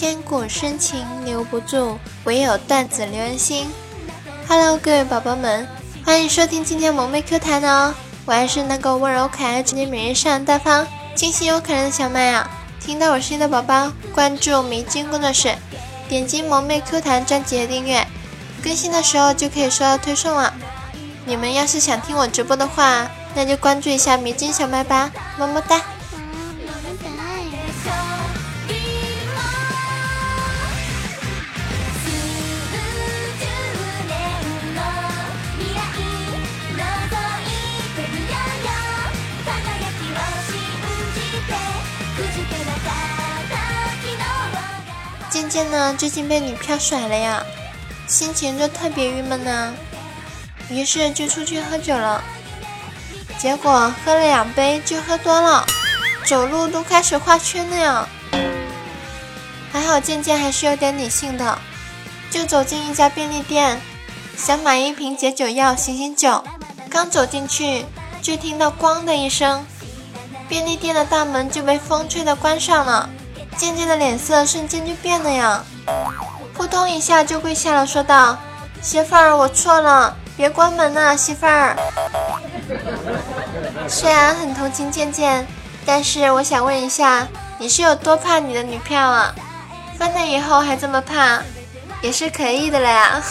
千古深情留不住，唯有段子留人心。Hello，各位宝宝们，欢迎收听今天萌妹 Q 弹哦！我还是那个温柔可爱、今天每日善良大方、清新又可人的小麦啊！听到我声音的宝宝，关注迷津工作室，点击萌妹 Q 弹专辑的订阅，更新的时候就可以收到推送了。你们要是想听我直播的话，那就关注一下迷津小麦吧，么么哒。渐渐呢，最近被女票甩了呀，心情就特别郁闷呢。于是就出去喝酒了，结果喝了两杯就喝多了，走路都开始画圈了呀。还好渐渐还是有点理性的，就走进一家便利店，想买一瓶解酒药醒醒酒。刚走进去，就听到“咣”的一声，便利店的大门就被风吹的关上了。渐渐的脸色瞬间就变了呀，扑通一下就跪下了，说道：“媳妇儿，我错了，别关门呐，媳妇儿。”虽然很同情渐渐，但是我想问一下，你是有多怕你的女票啊？分了以后还这么怕，也是可以的了呀，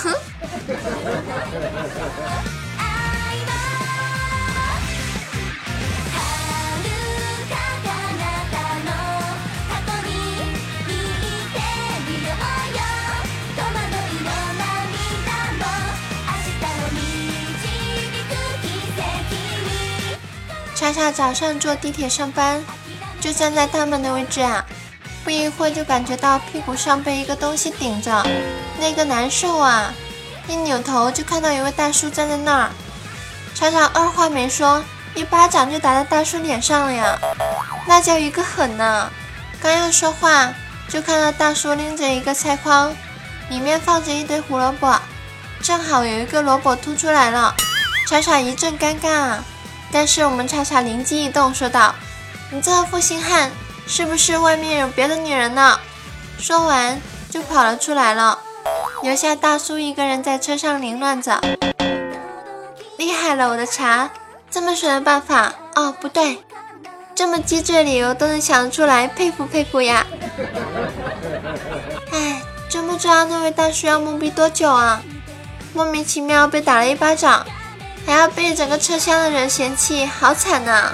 莎莎早上坐地铁上班，就站在他们的位置啊，不一会就感觉到屁股上被一个东西顶着，那个难受啊！一扭头就看到一位大叔站在那儿，莎莎二话没说，一巴掌就打在大叔脸上了呀，那叫一个狠呐！刚要说话，就看到大叔拎着一个菜筐，里面放着一堆胡萝卜，正好有一个萝卜凸出来了，莎莎一阵尴尬。但是我们叉叉灵机一动，说道：“你这个负心汉，是不是外面有别的女人呢？”说完就跑了出来了，留下大叔一个人在车上凌乱着。厉害了，我的茶，这么损的办法哦，不对，这么机智的理由都能想得出来，佩服佩服呀！哎，真不知道那位大叔要懵逼多久啊？莫名其妙被打了一巴掌。还要被整个车厢的人嫌弃，好惨呐！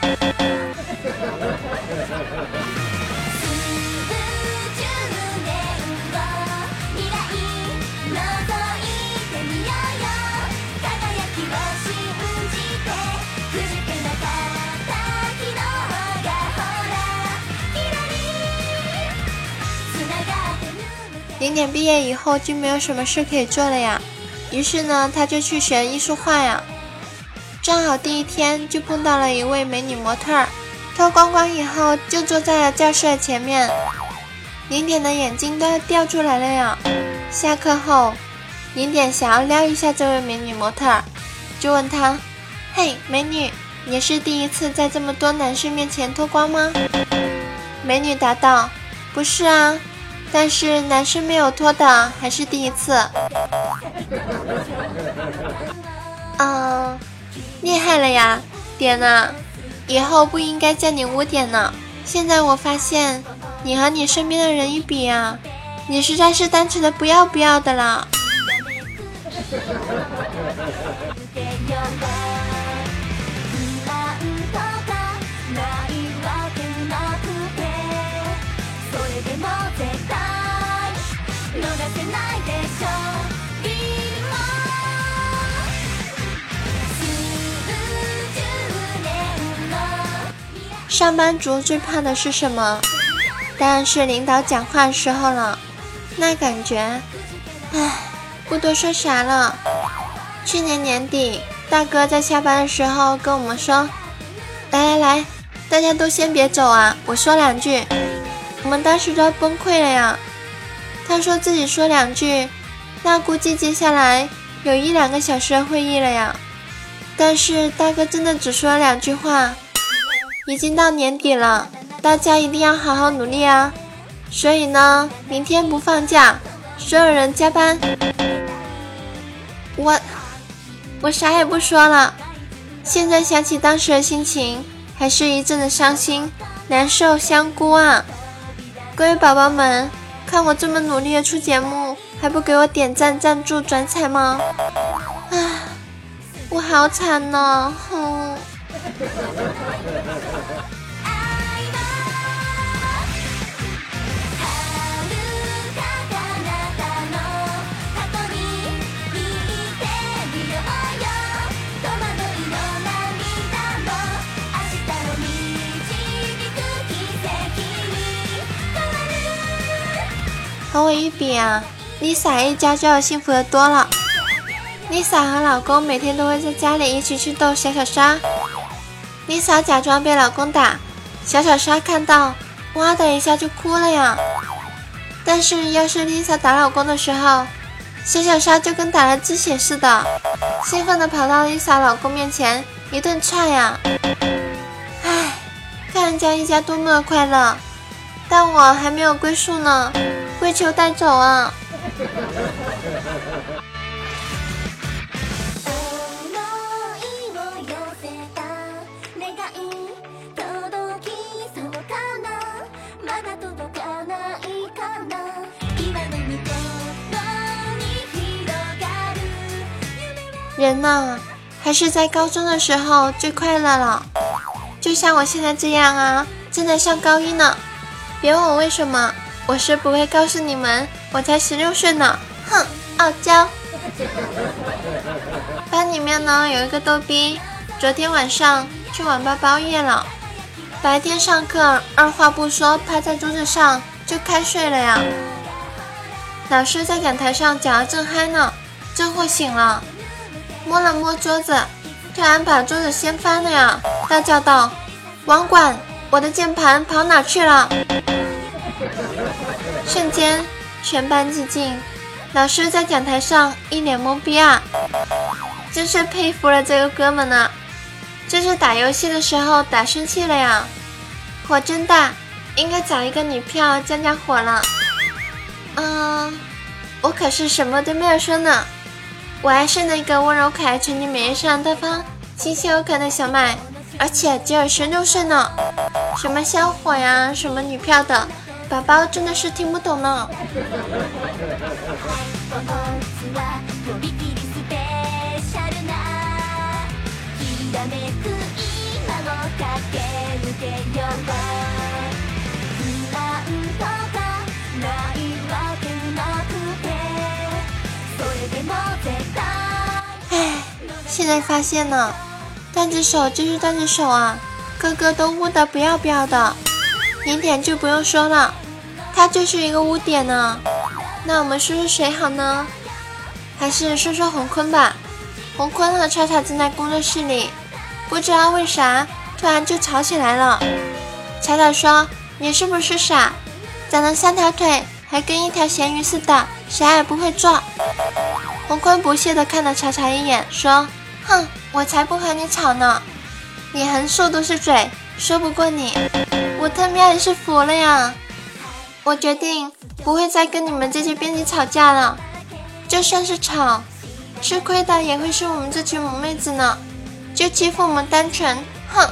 零点毕业以后就没有什么事可以做了呀，于是呢，他就去学艺术画呀。正好第一天就碰到了一位美女模特，脱光光以后就坐在了教室的前面，零点的眼睛都要掉出来了呀。下课后，零点想要撩一下这位美女模特，就问她：“嘿，美女，你是第一次在这么多男生面前脱光吗？”美女答道：“不是啊，但是男生没有脱的还是第一次。” 嗯。厉害了呀，点呐！以后不应该叫你污点呢。现在我发现，你和你身边的人一比啊，你实在是单纯的不要不要的了。上班族最怕的是什么？当然是领导讲话的时候了。那感觉，唉，不多说啥了。去年年底，大哥在下班的时候跟我们说：“来来来，大家都先别走啊，我说两句。”我们当时都要崩溃了呀。他说自己说两句，那估计接下来有一两个小时的会议了呀。但是大哥真的只说了两句话。已经到年底了，大家一定要好好努力啊！所以呢，明天不放假，所有人加班。我我啥也不说了。现在想起当时的心情，还是一阵的伤心、难受、香菇啊！各位宝宝们，看我这么努力的出节目，还不给我点赞、赞助、转彩吗？唉，我好惨呢，哼。我一比啊，Lisa 一家就要幸福的多了。Lisa 和老公每天都会在家里一起去逗小小沙。Lisa 假装被老公打，小小沙看到，哇的一下就哭了呀。但是要是 Lisa 打老公的时候，小小沙就跟打了鸡血似的，兴奋的跑到 Lisa 老公面前一顿踹呀。唉，看人家一家多么的快乐，但我还没有归宿呢。跪求带走啊！人呢，还是在高中的时候最快乐了。就像我现在这样啊，正在上高一呢。别问我为什么。我是不会告诉你们，我才十六岁呢，哼，傲娇。班里面呢有一个逗逼，昨天晚上去网吧包夜了，白天上课二话不说趴在桌子上就开睡了呀。老师在讲台上讲的正嗨呢，这货醒了，摸了摸桌子，突然把桌子掀翻了呀，大叫道：“网管，我的键盘跑哪去了？”瞬间，全班寂静。老师在讲台上一脸懵逼啊！真是佩服了这个哥们呢。这是打游戏的时候打生气了呀，火真大，应该找一个女票降降火了。嗯，我可是什么都没有说呢，我还是那个温柔可爱、纯洁美丽、善良大方、清新有可的小麦，而且只有十六岁呢。什么香火呀，什么女票的。宝宝真的是听不懂呢。唉，现在发现了，段子手就是段子手啊，个个都污的不要不要的。点点就不用说了，他就是一个污点呢。那我们说说谁好呢？还是说说洪坤吧。洪坤和叉叉正在工作室里，不知道为啥突然就吵起来了。叉叉说：“你是不是傻？长了三条腿，还跟一条咸鱼似的，啥也不会做。”洪坤不屑地看了叉叉一眼，说：“哼，我才不和你吵呢。你横竖都是嘴，说不过你。”我特喵也是服了呀！我决定不会再跟你们这些编辑吵架了。就算是吵，吃亏的也会是我们这群萌妹子呢。就欺负我们单纯，哼！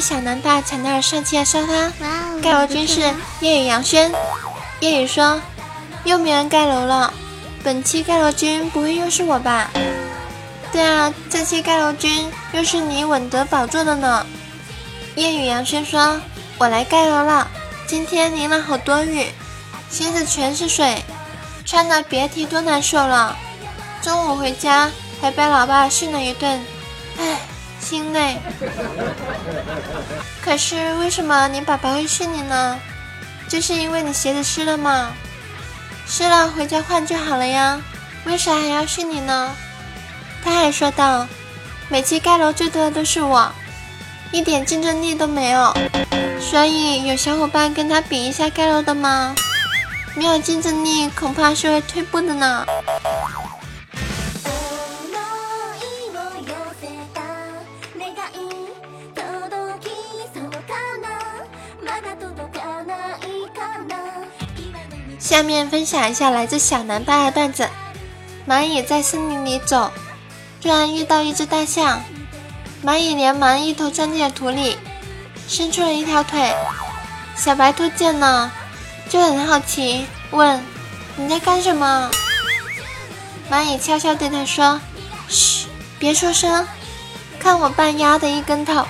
小南大抢到了上期的沙发，盖楼君是夜雨杨轩。夜雨说又没人盖楼了，本期盖楼君不会又是我吧？对啊，这期盖楼君又是你稳得宝座的呢。夜雨杨轩说，我来盖楼了，今天淋了好多雨，鞋子全是水，穿的别提多难受了。中午回家还被老爸训了一顿，唉。心累，可是为什么你爸爸会训你呢？就是因为你鞋子湿了吗？湿了回家换就好了呀，为啥还要训你呢？他还说道：“每期盖楼最多的都是我，一点竞争力都没有。所以有小伙伴跟他比一下盖楼的吗？没有竞争力，恐怕是会退步的呢。下面分享一下来自小南爸的段子：蚂蚁在森林里走，突然遇到一只大象，蚂蚁连忙一头钻进了土里，伸出了一条腿。小白兔见了，就很好奇，问：“你在干什么？”蚂蚁悄悄对他说：“嘘，别出声，看我半压的一跟头。”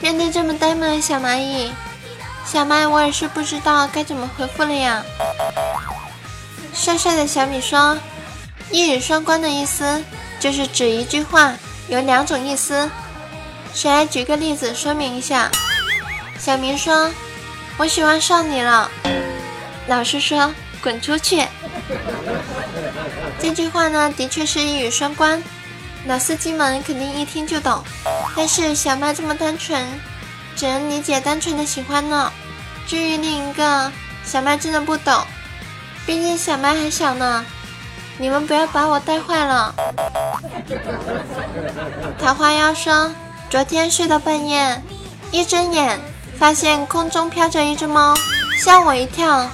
面对这么呆萌的小蚂蚁。小麦，我也是不知道该怎么回复了呀。帅帅的小米说：“一语双关的意思就是指一句话有两种意思。”谁来举个例子说明一下？小明说：“我喜欢上你了。”老师说：“滚出去。”这句话呢，的确是一语双关，老司机们肯定一听就懂。但是小麦这么单纯。只能理解单纯的喜欢呢。至于另一个，小麦真的不懂，毕竟小麦还小呢。你们不要把我带坏了。桃花妖说，昨天睡到半夜，一睁眼发现空中飘着一只猫，吓我一跳。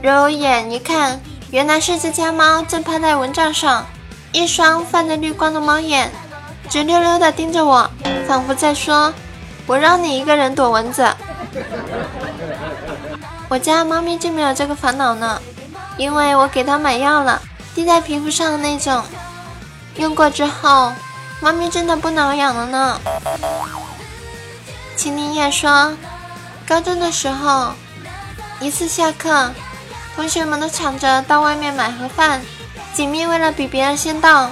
揉眼一看，原来是这家猫正趴在蚊帐上，一双泛着绿光的猫眼直溜溜地盯着我，仿佛在说。我让你一个人躲蚊子，我家猫咪就没有这个烦恼呢，因为我给它买药了，滴在皮肤上的那种，用过之后，猫咪真的不挠痒了呢。秦林叶说，高中的时候，一次下课，同学们都抢着到外面买盒饭，锦觅为了比别人先到，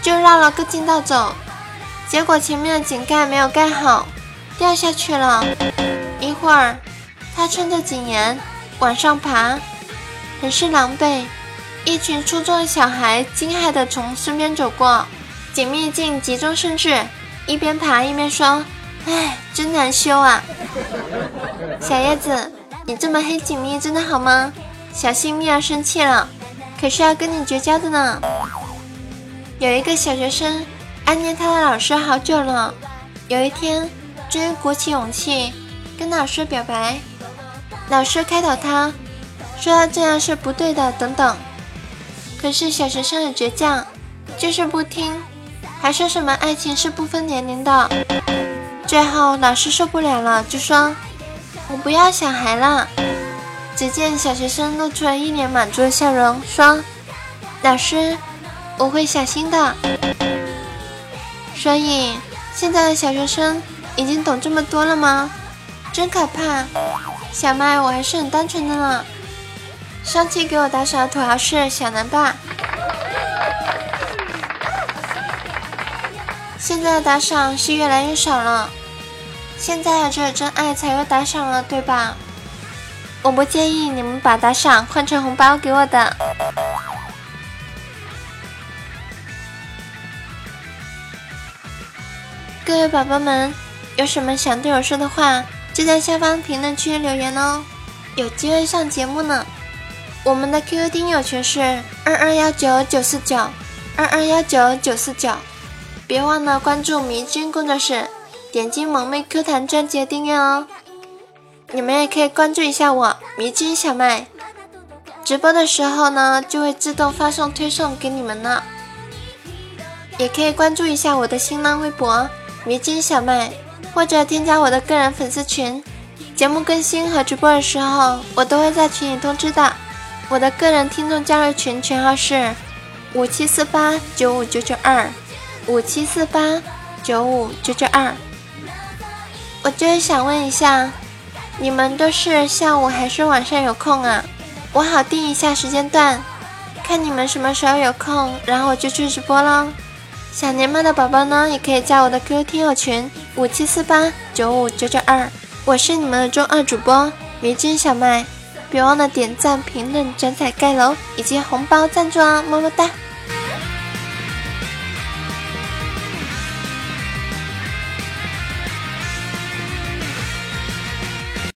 就绕了个近道走，结果前面的井盖没有盖好。掉下去了，一会儿，他撑着井沿往上爬，很是狼狈。一群初中的小孩惊骇地从身边走过，锦觅竟急中生智，一边爬一边说：“唉，真难修啊！小叶子，你这么黑锦觅真的好吗？小心蜜儿生气了，可是要跟你绝交的呢。”有一个小学生暗恋他的老师好久了，有一天。终于鼓起勇气跟老师表白，老师开导他，说他这样是不对的，等等。可是小学生很倔强，就是不听，还说什么爱情是不分年龄的。最后老师受不了了，就说：“我不要小孩了。”只见小学生露出了一脸满足的笑容，说：“老师，我会小心的。”所以现在的小学生。已经懂这么多了吗？真可怕！小麦，我还是很单纯的呢。上期给我打赏的土豪是小南吧，现在的打赏是越来越少了。现在只有真爱才会打赏了，对吧？我不介意你们把打赏换成红包给我的。各位宝宝们。有什么想对我说的话，就在下方评论区留言哦，有机会上节目呢。我们的 QQ 听友群是二二幺九九四九二二幺九九四九，别忘了关注迷君工作室，点击萌妹 Q 弹专辑订阅哦。你们也可以关注一下我迷君小麦，直播的时候呢就会自动发送推送给你们呢。也可以关注一下我的新浪微博迷君小麦。或者添加我的个人粉丝群，节目更新和直播的时候，我都会在群里通知的。我的个人听众加入群群号是五七四八九五九九二，五七四八九五九九二。我就是想问一下，你们都是下午还是晚上有空啊？我好定一下时间段，看你们什么时候有空，然后我就去直播喽。想连麦的宝宝呢，也可以加我的 QQ 听友群五七四八九五九九二，我是你们的中二主播迷君小麦，别忘了点赞、评论、转载、盖楼以及红包赞助啊，么么哒。